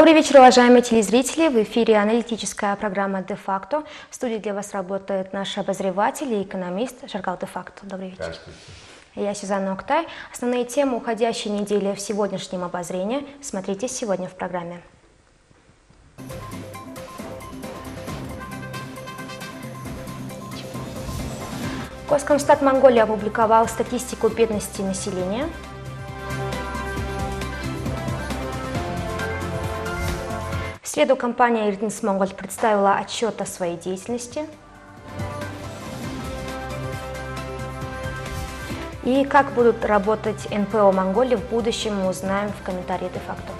Добрый вечер, уважаемые телезрители. В эфире аналитическая программа «Де-факто». В студии для вас работает наш обозреватель и экономист Жаргал Де-факто. Добрый вечер. Я Сюзанна Октай. Основные темы уходящей недели в сегодняшнем обозрении смотрите сегодня в программе. Госкомстат Монголии опубликовал статистику бедности населения. Среду компания Иртинс Монголь представила отчет о своей деятельности. И как будут работать НПО Монголии в будущем, мы узнаем в комментарии де-факто.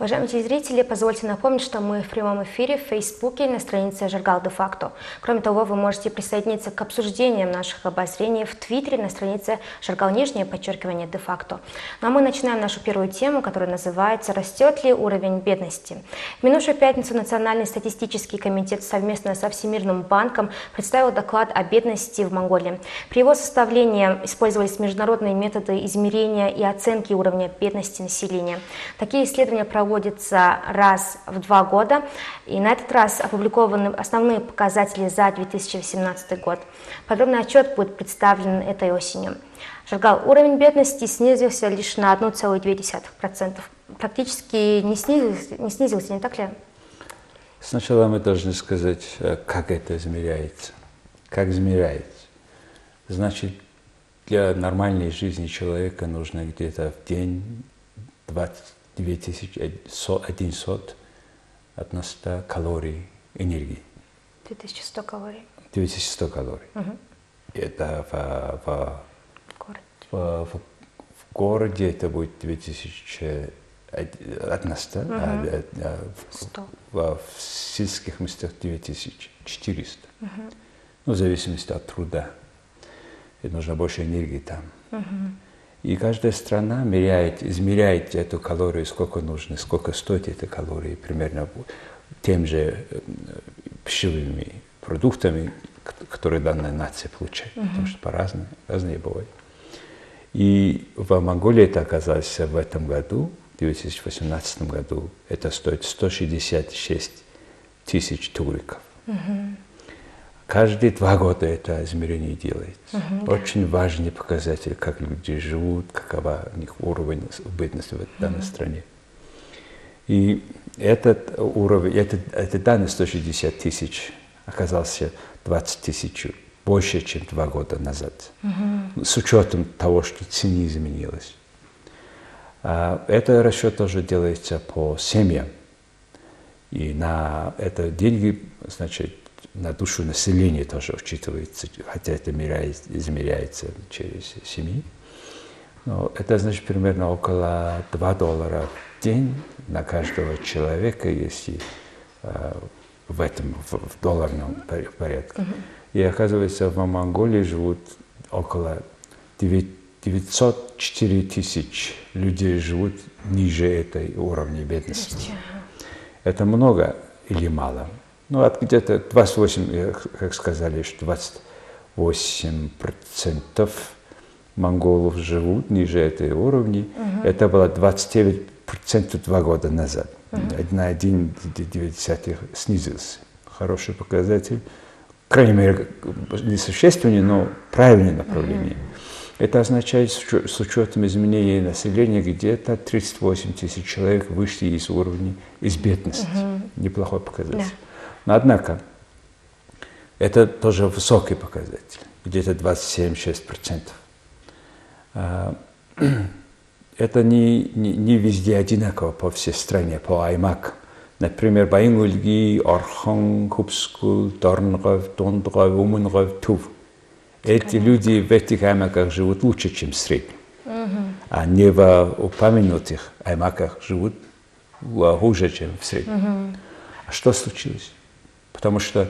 Уважаемые телезрители, позвольте напомнить, что мы в прямом эфире в Фейсбуке на странице Жаргал де факто. Кроме того, вы можете присоединиться к обсуждениям наших обозрений в Твиттере на странице Жаргал нижнее подчеркивание де факто. Ну а мы начинаем нашу первую тему, которая называется «Растет ли уровень бедности?». В минувшую пятницу Национальный статистический комитет совместно со Всемирным банком представил доклад о бедности в Монголии. При его составлении использовались международные методы измерения и оценки уровня бедности населения. Такие исследования проводятся проводится раз в два года. И на этот раз опубликованы основные показатели за 2018 год. Подробный отчет будет представлен этой осенью. Жаргал, уровень бедности снизился лишь на 1,2%. Практически не снизился, не снизился, не так ли? Сначала мы должны сказать, э, как это измеряется. Как измеряется. Значит, для нормальной жизни человека нужно где-то в день 20 2100 от нас калорий энергии. 2100 калорий. 2100 калорий. Угу. Это в, в, в, в, в городе это будет 2000 от нас, да? Угу. А, а, в, в, в сельских местах 9400. Угу. Ну, в зависимости от труда. И нужно больше энергии там. Угу. И каждая страна меряет, измеряет эту калорию, сколько нужно, сколько стоит эта калория, примерно тем же э, пищевыми продуктами, которые данная нация получает, uh-huh. потому что по-разному, разные бывают. И в Монголии это оказалось в этом году, в 2018 году, это стоит 166 тысяч туриков. Uh-huh. Каждые два года это измерение делается. Угу, Очень важный показатель, как люди живут, какова у них уровень бедности в данной угу. стране. И этот уровень, этот, этот данный 160 тысяч оказался 20 тысяч больше, чем два года назад. Угу. С учетом того, что цена изменилась. А, это расчет тоже делается по семьям. И на это деньги, значит, на душу населения тоже учитывается, хотя это измеряется через семьи. Но это значит примерно около 2 доллара в день на каждого человека, если э, в этом, в, в долларном порядке. Uh-huh. И оказывается, в Монголии живут около 904 тысяч людей живут ниже этой уровня бедности. Это много или мало? Ну, от где-то 28, как сказали, что 28 процентов монголов живут ниже этой уровня. Угу. Это было 29 процентов два года назад. Угу. На 1,9 снизился. Хороший показатель. Крайней мере, несущественный, но правильное направление. Угу. Это означает, с учетом изменения населения, где-то 38 тысяч человек вышли из уровня, из бедности. Угу. Неплохой показатель. Да. Но однако, это тоже высокий показатель, где-то 27-6%. А, это не, не, не везде одинаково по всей стране, по Аймак. Например, Байнгульги, Орхон, Купскул, Торнгов, Дондгов, Умунгов, Тув. Эти люди в этих аймаках живут лучше, чем в среднем. Угу. А не в упомянутых аймаках живут хуже, чем в среднем. Угу. А что случилось? Потому что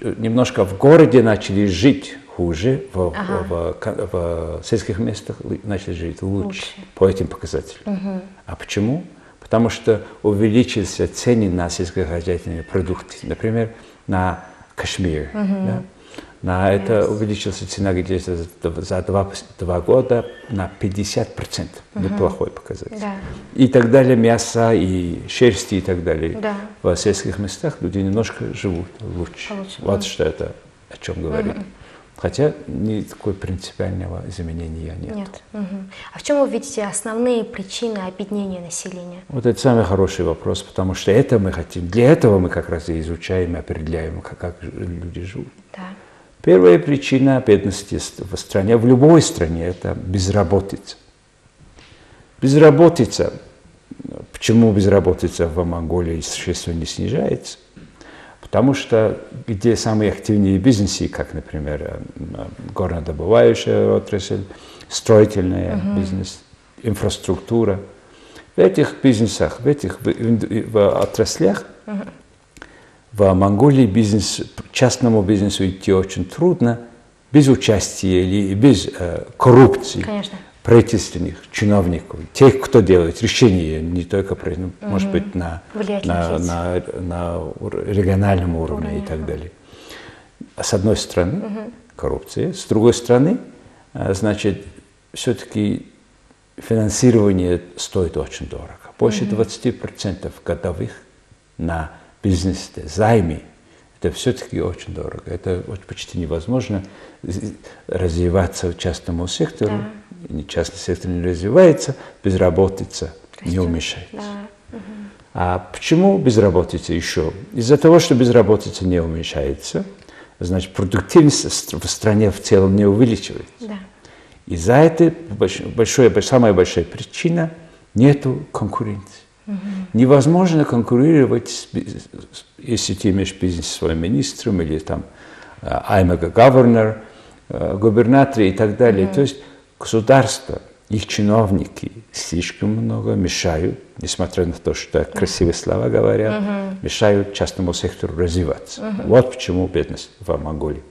немножко в городе начали жить хуже, в, ага. в, в, в сельских местах начали жить лучше, лучше. по этим показателям. Угу. А почему? Потому что увеличились цены на сельскохозяйственные продукты. Например, на Кашмир. Mm-hmm. Да? На это yes. увеличилась цена где-то за два, два года на 50%. Uh-huh. Неплохой показатель. Да. И так далее, мясо и шерсти и так далее. Да. В сельских местах люди немножко живут лучше. лучше. Вот что это о чем говорит. Uh-huh. Хотя никакой принципиального изменения нет. Нет. Угу. А в чем вы видите основные причины объединения населения? Вот это самый хороший вопрос, потому что это мы хотим. Для этого мы как раз и изучаем, и определяем, как, как люди живут. Да. Первая причина бедности в стране, в любой стране, это безработица. Безработица. Почему безработица в Монголии существенно не снижается? Потому что где самые активные бизнесы, как, например, э, горнодобывающая отрасль, строительный uh-huh. бизнес, инфраструктура, в этих бизнесах, в этих в, в отраслях uh-huh. В Монголии бизнес, частному бизнесу идти очень трудно без участия или без э, коррупции. Конечно правительственных чиновников, тех, кто делает решения, не только, ну, угу. может быть, на, на, на, на региональном уровне уровне. и так далее. С одной стороны, угу. коррупция, с другой стороны, а, значит, все-таки финансирование стоит очень дорого. Больше угу. 20% годовых на бизнес займе это все-таки очень дорого. Это почти невозможно развиваться частному сектору. Да частный сектор не развивается, безработица не уменьшается. Да. А почему безработица еще? Из-за того, что безработица не уменьшается, значит, продуктивность в стране в целом не увеличивается. Да. И за это большое, самая большая причина – нету конкуренции. Угу. Невозможно конкурировать, если ты имеешь бизнес с своим министром или там I'm a governor, губернатор и так далее. Угу. То есть государство, их чиновники слишком много мешают, несмотря на то, что красивые слова говорят, угу. мешают частному сектору развиваться. Угу. Вот почему бедность в Монголии.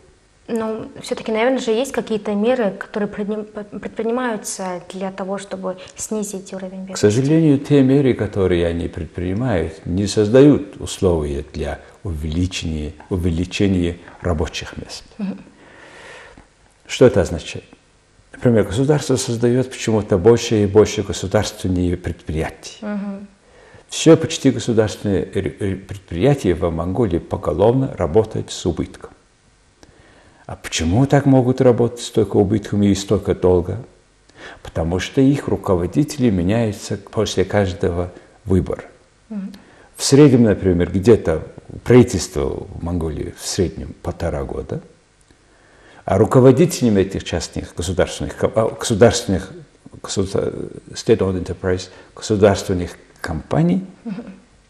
Но все-таки, наверное же, есть какие-то меры, которые предпринимаются для того, чтобы снизить уровень бедности? К сожалению, те меры, которые они предпринимают, не создают условия для увеличения, увеличения рабочих мест. Угу. Что это означает? Например, государство создает почему-то больше и больше государственных предприятий. Угу. Все почти государственные предприятия в Монголии поголовно работают с убытком. А почему так могут работать столько убытком и столько долго? Потому что их руководители меняются после каждого выбора. В среднем, например, где-то правительство в Монголии в среднем полтора года – а руководителями этих частных государственных, а, государственных state-owned enterprise, государственных компаний,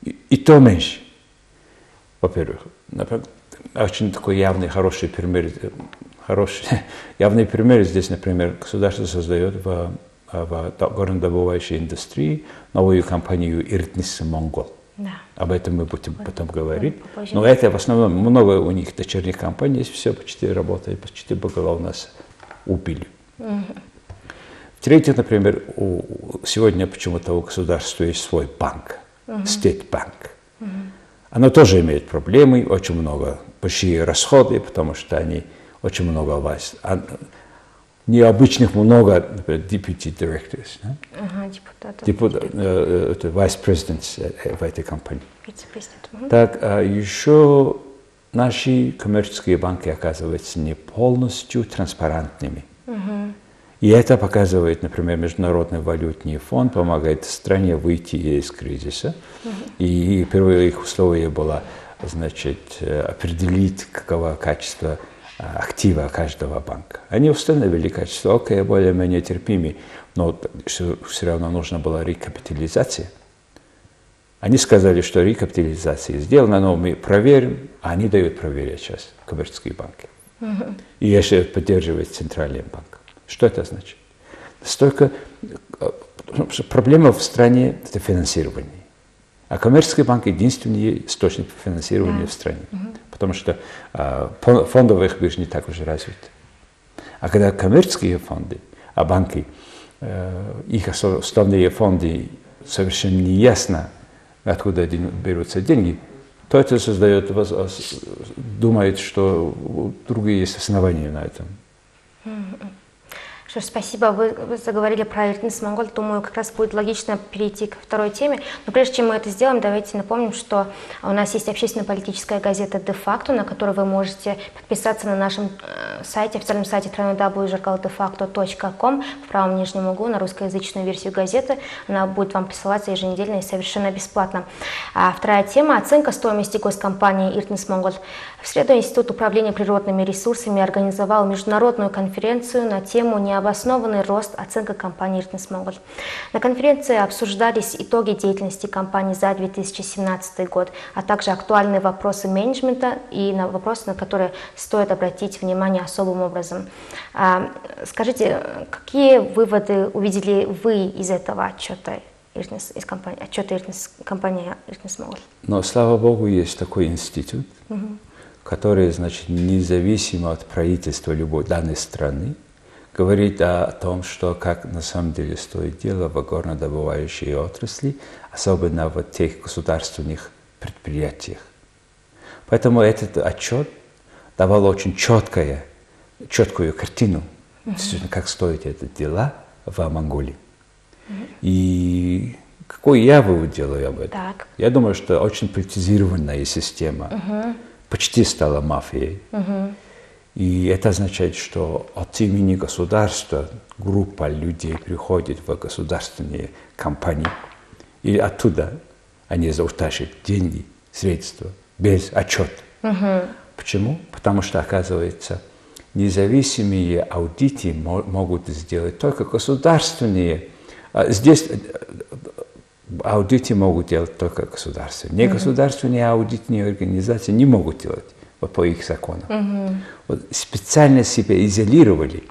и, и то меньше. Во-первых, очень такой явный, хороший пример, хороший, явный пример здесь, например, государство создает в, в горнодобывающей индустрии новую компанию Иртнис Монгол. Да. Об этом мы будем потом говорить. Попозже. Но это в основном много у них дочерних компаний, есть все почти работает, почти у нас убили. Угу. В-третьих, например, у, сегодня почему-то у государства есть свой банк, угу. State Bank. Угу. Оно тоже имеет проблемы, очень много, большие расходы, потому что они очень много власти необычных много, например, deputy directors. Да? Ага, депутатов. Депутат, э, это vice presidents э, в этой компании. Угу. Так, а еще наши коммерческие банки оказываются не полностью транспарентными. Угу. И это показывает, например, Международный валютный фонд помогает стране выйти из кризиса. Угу. И первое их условие было, значит, э, определить, каково качество актива каждого банка. Они установили качество, окей, более-менее терпимый, но все, все равно нужна была рекапитализация. Они сказали, что рекапитализация сделана, но мы проверим, а они дают проверять сейчас коммерческие банки. Угу. И еще поддерживает центральный банк. Что это значит? Столько проблема в стране – это финансирование. А коммерческий банк – единственный источник финансирования да. в стране. Угу потому что э, фондовых бирж не так уж развит. А когда коммерческие фонды, а банки, э, их основные фонды совершенно не ясно, откуда берутся деньги, то это создает, думает, что другие есть основания на этом. Что ж, спасибо. Вы, заговорили про Иртнис Монгол. Думаю, как раз будет логично перейти к второй теме. Но прежде чем мы это сделаем, давайте напомним, что у нас есть общественно-политическая газета «Де-факто», на которую вы можете подписаться на нашем э, сайте, официальном сайте www.жаркалдефакто.ком в правом нижнем углу на русскоязычную версию газеты. Она будет вам присылаться еженедельно и совершенно бесплатно. А вторая тема – оценка стоимости госкомпании «Иртнис Монгол». В среду Институт управления природными ресурсами организовал международную конференцию на тему «Не необоснованный рост оценка компании «Иртнес Моголь». На конференции обсуждались итоги деятельности компании за 2017 год, а также актуальные вопросы менеджмента и на вопросы, на которые стоит обратить внимание особым образом. А, скажите, какие выводы увидели вы из этого отчета? Иртнес, из компании, отчета Иртнес, компании Иртнес Моголь? Но, слава богу, есть такой институт, угу. Который, значит, независимо от правительства любой данной страны, говорит о том, что как на самом деле стоит дело в горнодобывающей отрасли, особенно в тех государственных предприятиях. Поэтому этот отчет давал очень четкое, четкую картину, mm-hmm. как стоят эти дела в Монголии. И какой я вывод делаю об этом? Так. Я думаю, что очень политизированная система mm-hmm. Почти стала мафией. Mm-hmm. И это означает, что от имени государства группа людей приходит в государственные компании, и оттуда они заутащат деньги, средства, без отчета. Угу. Почему? Потому что, оказывается, независимые аудиты могут сделать только государственные. А здесь э, аудиты могут делать только государственные. Негосударственные аудитные организации не могут делать по их законам. Угу. Вот специально себя изолировали,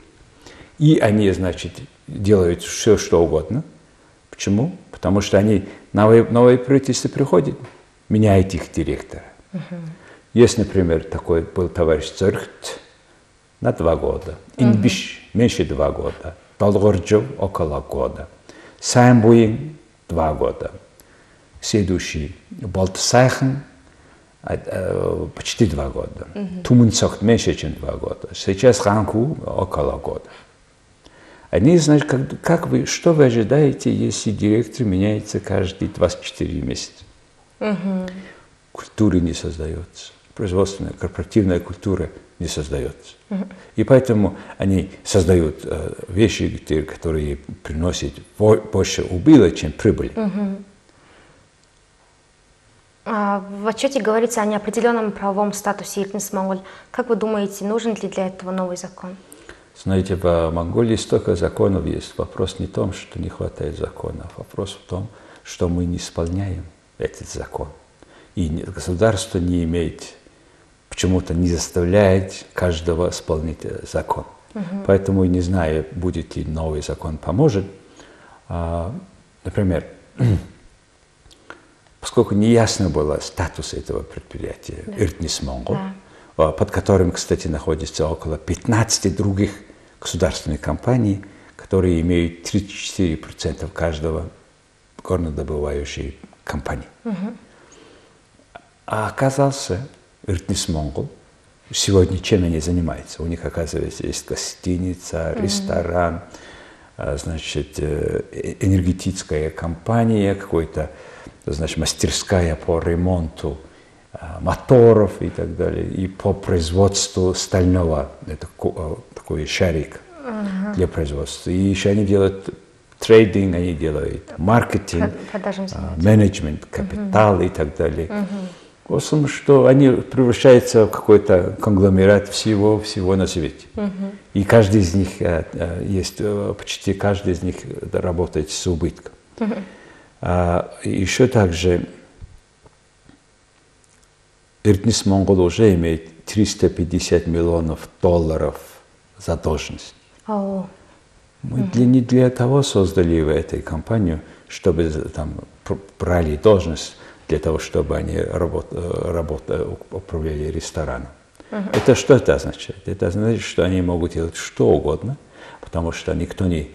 и они, значит, делают все, что угодно. Почему? Потому что они, новое, новое правительство приходит, меняет их директора. Угу. Есть, например, такой был товарищ Церхт на два года, Инбиш угу. меньше два года, Долгорджев около года, Саймбуин два года, следующий Болтсайхен почти два года. Угу. Тумунцохт меньше, чем два года. Сейчас Ханку около года. Они знают, как, как вы, что вы ожидаете, если директор меняется каждые 24 месяца. Угу. Культуры не создается. Производственная, корпоративная культура не создается. Угу. И поэтому они создают э, вещи, которые приносят больше убыло, чем прибыли. Угу. А, в отчете говорится о неопределенном правовом статусе Ильтнес Монголь. Как вы думаете, нужен ли для этого новый закон? Знаете, в Монголии столько законов есть. Вопрос не в том, что не хватает законов. Вопрос в том, что мы не исполняем этот закон. И государство не имеет, почему-то не заставляет каждого исполнить закон. Угу. Поэтому не знаю, будет ли новый закон поможет. А, например, поскольку неясно было статус этого предприятия, да. Иртнис Монгол, да. под которым, кстати, находится около 15 других государственных компаний, которые имеют 34% каждого горнодобывающей компании. Угу. А оказался Иртнис Монгол, сегодня чем они занимаются? У них, оказывается, есть гостиница, ресторан, угу. значит, э, э, энергетическая компания, какой-то значит, мастерская по ремонту а, моторов и так далее, и по производству стального, это а, такой шарик uh-huh. для производства. И еще они делают трейдинг, они делают маркетинг, менеджмент, капитал uh-huh. и так далее. Uh-huh. Основном, что они превращаются в какой-то конгломерат всего, всего на свете. Uh-huh. И каждый из них есть, почти каждый из них работает с убытком. Uh-huh. А, еще также Иртнис Монгол уже имеет 350 миллионов долларов задолженность. Oh. Мы для, не для того создали в этой компанию, чтобы там брали должность для того, чтобы они работ, работ, управляли рестораном. Uh-huh. Это что это означает? Это означает, что они могут делать что угодно, потому что никто не,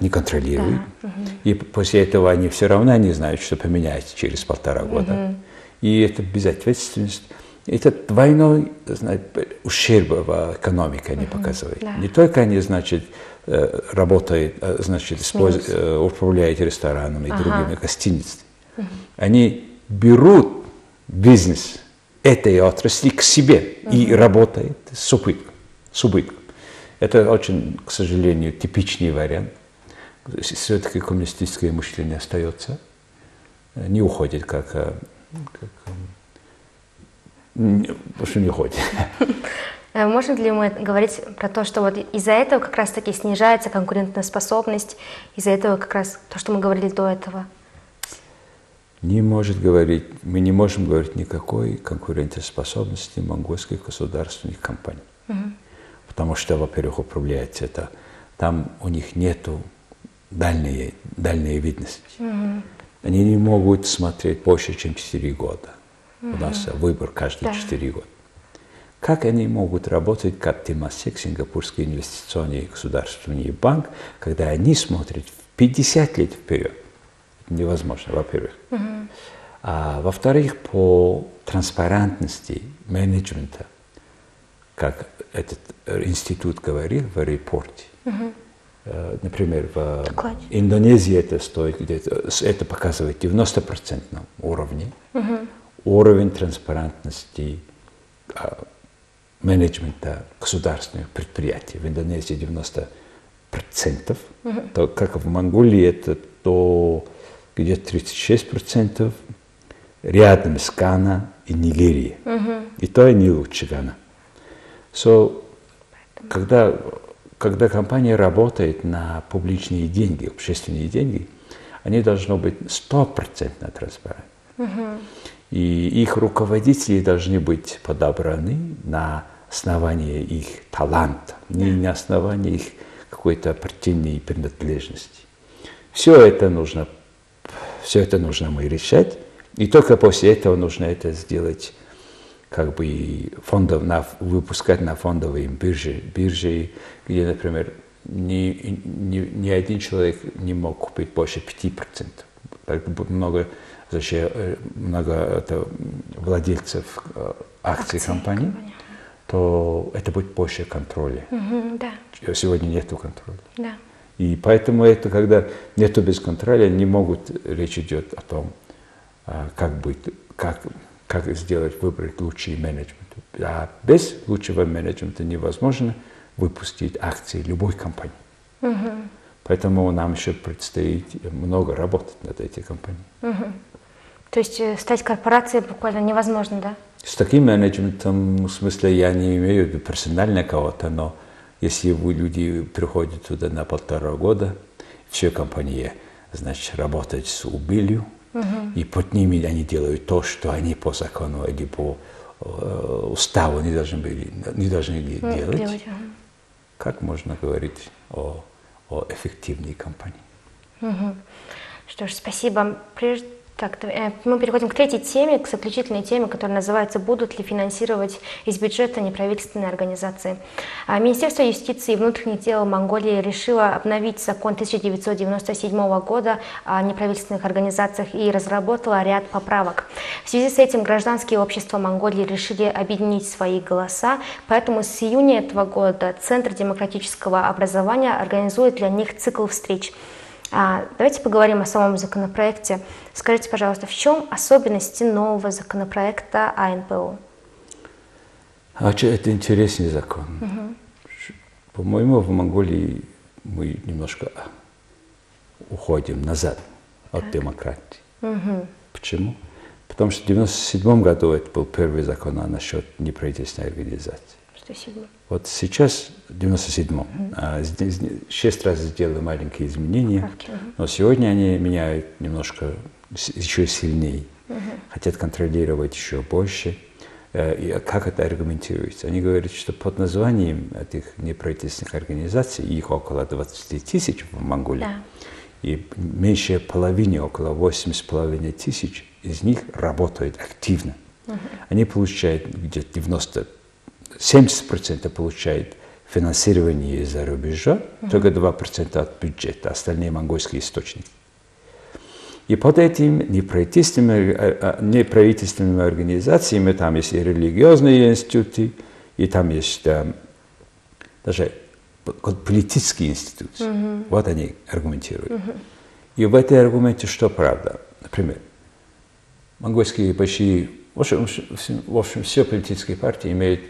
не контролируют. Да. Угу. И после этого они все равно не знают, что поменяется через полтора года. Угу. И это безответственность. Это двойной знаете, ущерб в экономике они показывают. Да. Не только они, значит, э, работают, э, значит, использ... Э, управляют ресторанами и ага. другими гостиницами. Они берут бизнес этой отрасли к себе и работают с убытком. С убытком. Это очень, к сожалению, типичный вариант. Все-таки коммунистическое мышление остается, не уходит как, э, как что не уходит. Э, можно ли мы говорить про то, что вот из-за этого как раз-таки снижается конкурентная способность, из-за этого как раз то, что мы говорили до этого? Не может говорить, мы не можем говорить никакой конкурентоспособности монгольских государственных компаний. Угу. Потому что, во-первых, управляется это, там у них нету дальней, дальней видности. Угу. Они не могут смотреть больше, чем 4 года. Угу. У нас выбор каждые да. 4 года. Как они могут работать как Тимасек, Сингапурский инвестиционный государственный банк, когда они смотрят в 50 лет вперед? Невозможно, во-первых. Угу. А во-вторых, по транспарентности менеджмента, как этот институт говорил в репорте. Угу. Например, в Докладе. Индонезии это стоит где-то, это показывает 90% уровне. Угу. Уровень транспарентности а, менеджмента государственных предприятий в Индонезии 90%, угу. то как в Монголии это то где-то 36% рядом с Гана и Нигерией. Угу. И то и не лучше Гана. So, когда, когда компания работает на публичные деньги, общественные деньги, они должны быть стопроцентно транспарентны. Угу. И их руководители должны быть подобраны на основании их таланта, не на основании их какой-то партийной принадлежности. Все это нужно, все это нужно мы решать, и только после этого нужно это сделать как бы фондов, на, выпускать на фондовые биржи, биржи, где, например, ни, ни, ни один человек не мог купить больше 5%. Так много, зачем, э, много это, владельцев э, акций, акций компании, компания. то это будет больше контроля. Угу, да. Сегодня нету контроля. Да. И поэтому это, когда нету без контроля, не могут, речь идет о том, а, как быть, как как сделать, выбрать лучший менеджмент. А без лучшего менеджмента невозможно выпустить акции любой компании. Угу. Поэтому нам еще предстоит много работать над этой компанией. Угу. То есть э, стать корпорацией буквально невозможно, да? С таким менеджментом, в смысле, я не имею в виду персонально кого-то, но если вы, люди приходят туда на полтора года, все компании, значит, работать с убылью, Угу. И под ними они делают то, что они по закону или по э, уставу не должны, были, не должны делать. делать. Как можно говорить о, о эффективной компании? Угу. Что ж, спасибо. Прежде так, э, мы переходим к третьей теме, к заключительной теме, которая называется «Будут ли финансировать из бюджета неправительственные организации?». А, Министерство юстиции и внутренних дел Монголии решило обновить закон 1997 года о неправительственных организациях и разработало ряд поправок. В связи с этим гражданские общества Монголии решили объединить свои голоса, поэтому с июня этого года Центр демократического образования организует для них цикл встреч – давайте поговорим о самом законопроекте. Скажите, пожалуйста, в чем особенности нового законопроекта АНПО? А это интересный закон. Угу. По-моему, в Монголии мы немножко уходим назад от так. демократии. Угу. Почему? Потому что в 1997 году это был первый закон насчет неправительственной организации. 97 Вот сейчас, в 97-м, угу. а, шесть раз сделали маленькие изменения, Правки, угу. но сегодня они меняют немножко еще сильнее, угу. хотят контролировать еще больше. Э, и как это аргументируется? Они говорят, что под названием этих неправительственных организаций, их около 20 тысяч в Монголии, да. и меньше половины, около 8,5 тысяч из них работают активно. Угу. Они получают где-то 90 70% получает финансирование из-за рубежа, угу. только 2% от бюджета, остальные монгольские источники. И под этими неправительственными, э, э, неправительственными организациями, там есть и религиозные институты, и там есть э, даже политические институты. Угу. Вот они аргументируют. Угу. И в этой аргументе что правда? Например, монгольские почти, в общем, в общем все политические партии имеют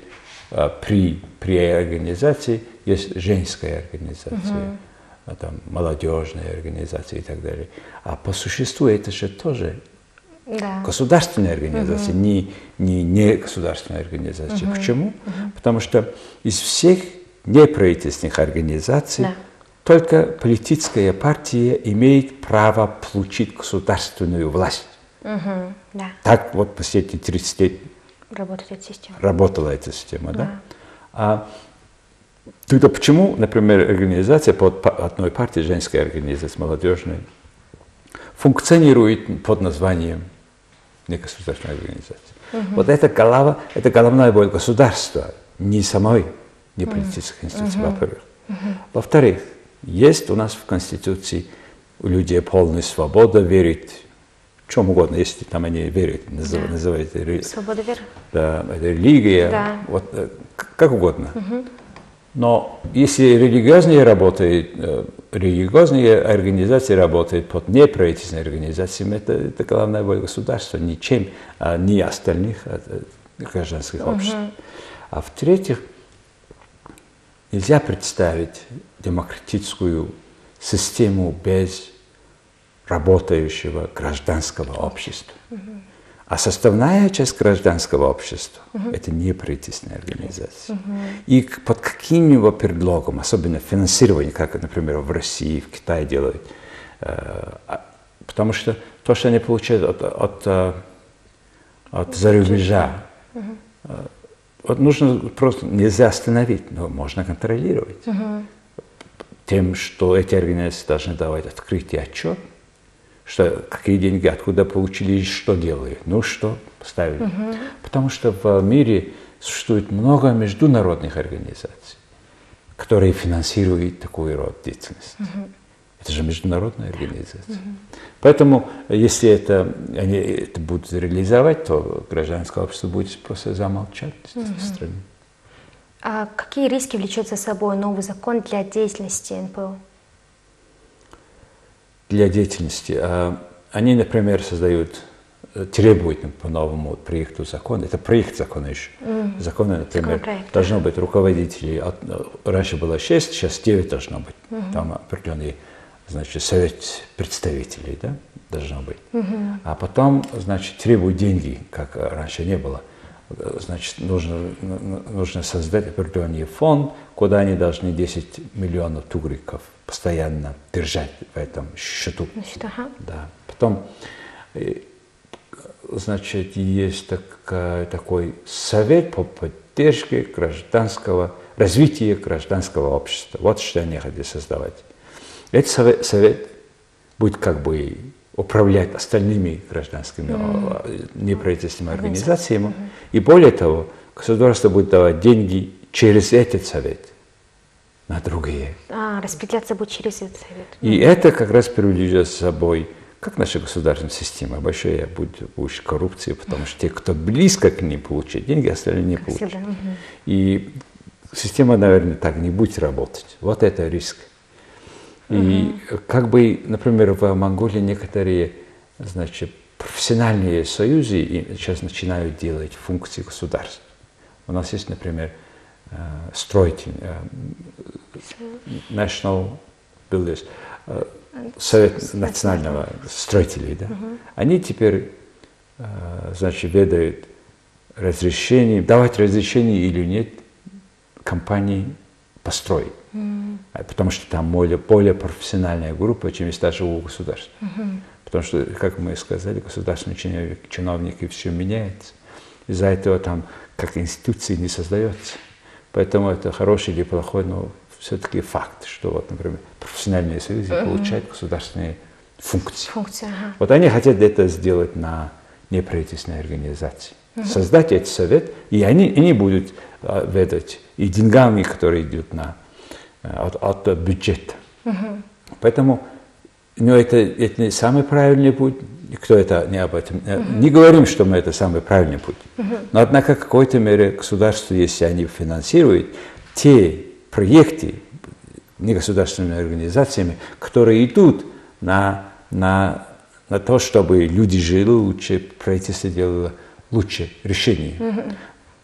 при, при организации, есть женская организация. Угу а там, молодежные организации и так далее. А по существу это же тоже да. государственная организация, угу. не, не, не государственная организация. Угу. Почему? Угу. Потому что из всех неправительственных организаций да. только политическая партия имеет право получить государственную власть. Угу. Да. Так вот последние 30 лет Работает эта система. работала эта система. Да. Да? А Тогда почему, например, организация под одной партией, женская организация, молодежная, функционирует под названием негосударственной организации? Угу. Вот это голова, это головная боль государства, не самой, не политической институции, угу. во-первых. Угу. Во-вторых, есть у нас в Конституции у людей полная свобода верить в чем угодно, если там они верят, назыв, да. называют это, Свобода веры. Да, религия, да. вот, э, как угодно. Угу. Но если религиозные работают, э, религиозные организации работают под неправительственными организациями, это, это главная боль государства, ничем, а не остальных а, э, гражданских обществ. Угу. А в-третьих, нельзя представить демократическую систему без работающего гражданского общества. Угу. А составная часть гражданского общества угу. это не правительственные организации. Угу. И под каким-либо предлогом, особенно финансирование, как, например, в России, в Китае делают, э, а, потому что то, что они получают от, от, э, от зарубежа, угу. вот нужно просто нельзя остановить, но можно контролировать. Угу. Тем, что эти организации должны давать открытый отчет что какие деньги, откуда получили и что делают. Ну что, поставили. Угу. Потому что в мире существует много международных организаций, которые финансируют такой род деятельности. Угу. Это же международная организация. Угу. Поэтому, если это, они это будут реализовать, то гражданское общество будет просто замолчать угу. в стране. А какие риски влечет за собой новый закон для деятельности НПО? Для деятельности. А, они, например, создают, э, требуют по новому проекту закона, это проект закона еще. Mm. Закона, например, должно быть руководителей, от, э, раньше было 6, сейчас 9 должно быть. Mm-hmm. Там определенный, значит, совет представителей, да, должно быть. Mm-hmm. А потом, значит, требуют деньги, как раньше не было. Значит, нужно, нужно создать определенный фонд, куда они должны 10 миллионов тугриков постоянно держать в этом счету. Значит, ага. Да. Потом, э, значит, есть так, такой совет по поддержке гражданского, развития гражданского общества. Вот что они хотели создавать. Этот совет, совет будет как бы управлять остальными гражданскими mm. неправительственными организациями. Mm-hmm. И более того, государство будет давать деньги через этот совет на другие. А, распределяться будет через этот совет. И это как раз привлечет с собой, как наша государственная система, большая будет больше коррупции, потому что те, кто близко к ним получат деньги, остальные не получат. И система, наверное, так не будет работать. Вот это риск. И угу. как бы, например, в Монголии некоторые, значит, профессиональные союзы сейчас начинают делать функции государства. У нас есть, например, Э, строитель, э, National Builders, э, Совет национального строителей, да, они теперь, значит, ведают разрешение, давать разрешение или нет компании построить. Mm. Потому что там более, более профессиональная группа, чем есть даже у государства. Mm-hmm. Потому что, как мы сказали, государственные чиновники все меняется. Из-за этого там как институции не создается. Поэтому это хороший или плохой, но все-таки факт, что вот, например, профессиональные союзы uh-huh. получают государственные функции. Функции ага. Вот они хотят это сделать на неправительственные организации. Угу. Создать этот совет, и они, они будут а, ведать и деньгами, которые идут на, от, от бюджета. Угу. Поэтому но это, это не самый правильный путь. Кто это не об этом? Uh-huh. Не говорим, что мы это самый правильный путь. Uh-huh. Но однако в какой-то мере государство, если они финансируют те проекты негосударственными организациями, которые идут на, на, на то, чтобы люди жили лучше, правительство делало лучше решения. Uh-huh.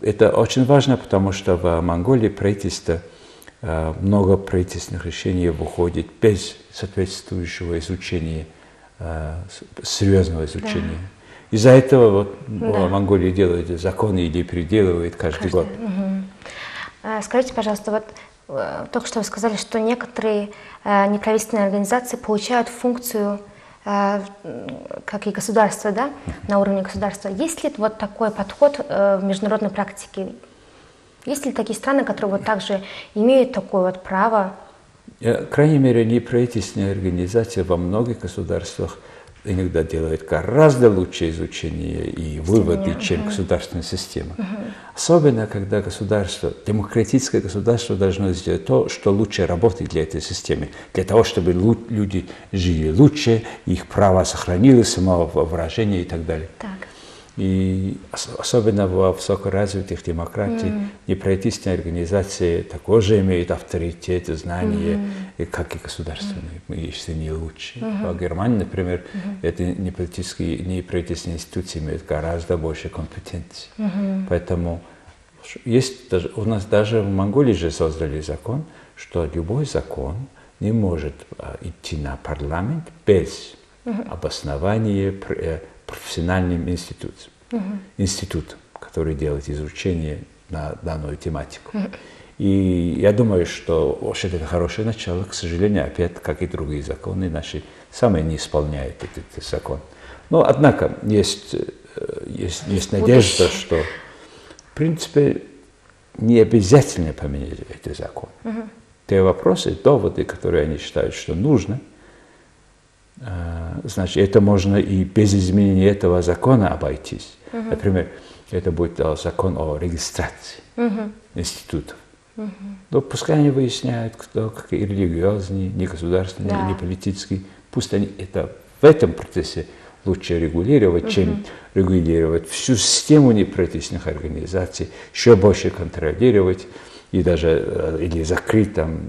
Это очень важно, потому что в Монголии правительство – много правительственных решений выходит без соответствующего изучения, э, серьезного изучения. Да. Из-за этого вот да. Монголия делает законы или переделывает каждый, каждый. год. Угу. Скажите, пожалуйста, вот только что вы сказали, что некоторые неправительственные организации получают функцию как и государство, да, на уровне государства. Есть ли вот такой подход в международной практике? Есть ли такие страны, которые вот также имеют такое вот право? По крайней мере, неправительственные организации во многих государствах иногда делают гораздо лучшее изучение и выводы, чем угу. государственная система. Угу. Особенно, когда государство, демократическое государство должно сделать то, что лучше работает для этой системы, для того, чтобы люди жили лучше, их право сохранилось, самовыражение и так далее. Так. И особенно в высокоразвитых демократиях mm. неправительственные организации также имеют авторитет, знания, mm. как и государственные, mm. если не лучше. Mm-hmm. В Германии, например, mm-hmm. эти неправительственные, неправительственные институции имеют гораздо больше компетенций. Mm-hmm. Поэтому есть даже, у нас даже в Монголии же создали закон, что любой закон не может а, идти на парламент без mm-hmm. обоснования э, профессиональным институтом, угу. институтом, который делает изучение на данную тематику. Угу. И я думаю, что вообще это хорошее начало. К сожалению, опять, как и другие законы, наши самые не исполняют этот, этот закон. Но, однако, есть, э, есть, есть надежда, что, в принципе, не обязательно поменять этот закон. Угу. Те вопросы, доводы, которые они считают, что нужно – значит, это можно и без изменения этого закона обойтись. Uh -huh. Например, это будет закон о регистрации uh -huh. институтов. Uh -huh. Но пускай они выясняют, кто какие религиозные, не государственные, да. не политические. Пусть они это в этом процессе лучше регулировать, -huh. чем регулировать всю систему неправительственных организаций, еще больше контролировать и даже э, или закрыть там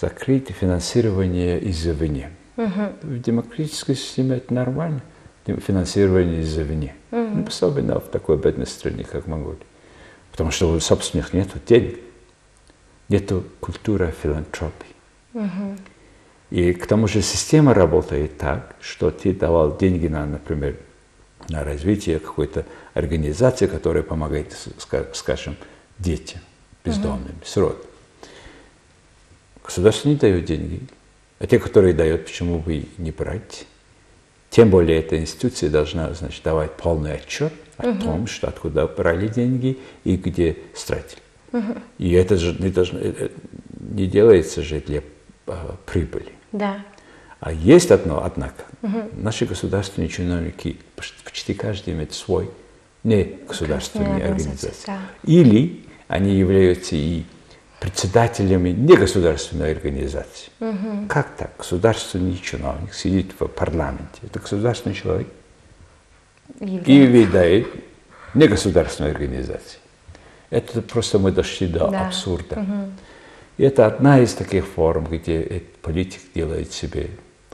закрыть финансирование извне. Угу. В демократической системе это нормально, финансирование извне. Угу. Особенно в такой бедной стране, как Монголия. Потому что у собственных нет денег, нет культуры филантропии. Угу. И к тому же система работает так, что ты давал деньги на, например, на развитие какой-то организации, которая помогает, скажем, детям бездомным, угу. сиротам. Государство не дает деньги. А те, которые дают, почему бы не брать? Тем более эта институция должна значит, давать полный отчет о угу. том, что откуда брали деньги и где стратили. Угу. И это же не, должно, э, э, не делается же для а, прибыли. Да. А есть одно, однако, угу. наши государственные чиновники, почти каждый имеет свой не государственный организации. Да. Или они являются и председателями негосударственной организации. Угу. Как так? Государственный чиновник сидит в парламенте. Это государственный человек. Является. И ведает негосударственной организации. Это просто мы дошли до да. абсурда. Угу. И это одна из таких форм, где политик делает себе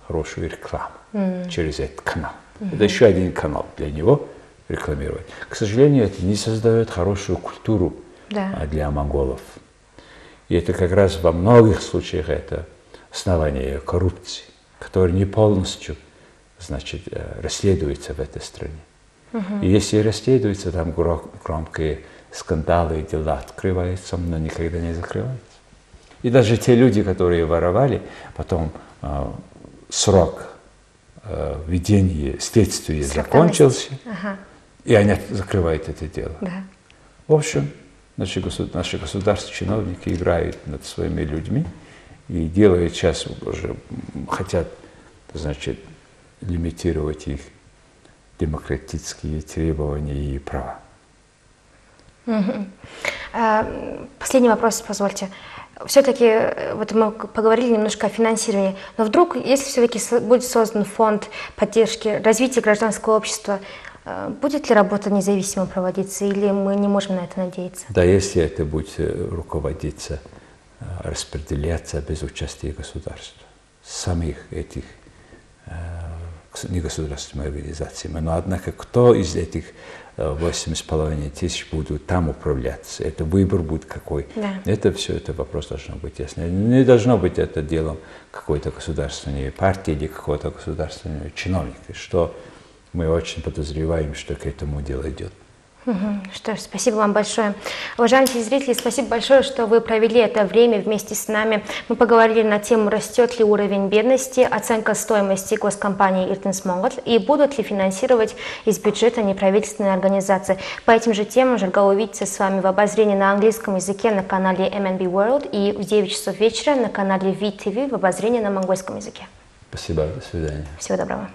хорошую рекламу угу. через этот канал. Угу. Это еще один канал для него рекламировать. К сожалению, это не создает хорошую культуру да. для монголов. И это как раз во многих случаях это основание коррупции, которое не полностью значит, э, расследуется в этой стране. Угу. И если расследуется, там громкие скандалы и дела открываются, но никогда не закрываются. И даже те люди, которые воровали, потом э, срок э, ведения следствия закончился, ага. и они закрывают это дело. Да. В общем, Наши, наши государственные чиновники играют над своими людьми и делают сейчас уже, хотят, значит, лимитировать их демократические требования и права. Последний вопрос, позвольте. Все-таки, э, вот мы поговорили немножко о финансировании, но вдруг, если все-таки будет создан фонд поддержки развития гражданского общества, будет ли работа независимо проводиться или мы не можем на это надеяться? Да, если это будет э, руководиться, распределяться без участия государства, самих этих негосударственными организациями. Но однако кто из этих восемь с половиной тысяч будут там управляться. Это выбор будет какой. Да. Это все, это вопрос должно быть ясно. Не должно быть это делом какой-то государственной партии или какого-то государственного чиновника, что мы очень подозреваем, что к этому дело идет. Что ж, спасибо вам большое. Уважаемые телезрители, спасибо большое, что вы провели это время вместе с нами. Мы поговорили на тему, растет ли уровень бедности, оценка стоимости госкомпании Иртенс Монгол и будут ли финансировать из бюджета неправительственные организации. По этим же темам Жаргал увидится с вами в обозрении на английском языке на канале MNB World и в 9 часов вечера на канале VTV в обозрении на монгольском языке. Спасибо, до свидания. Всего доброго.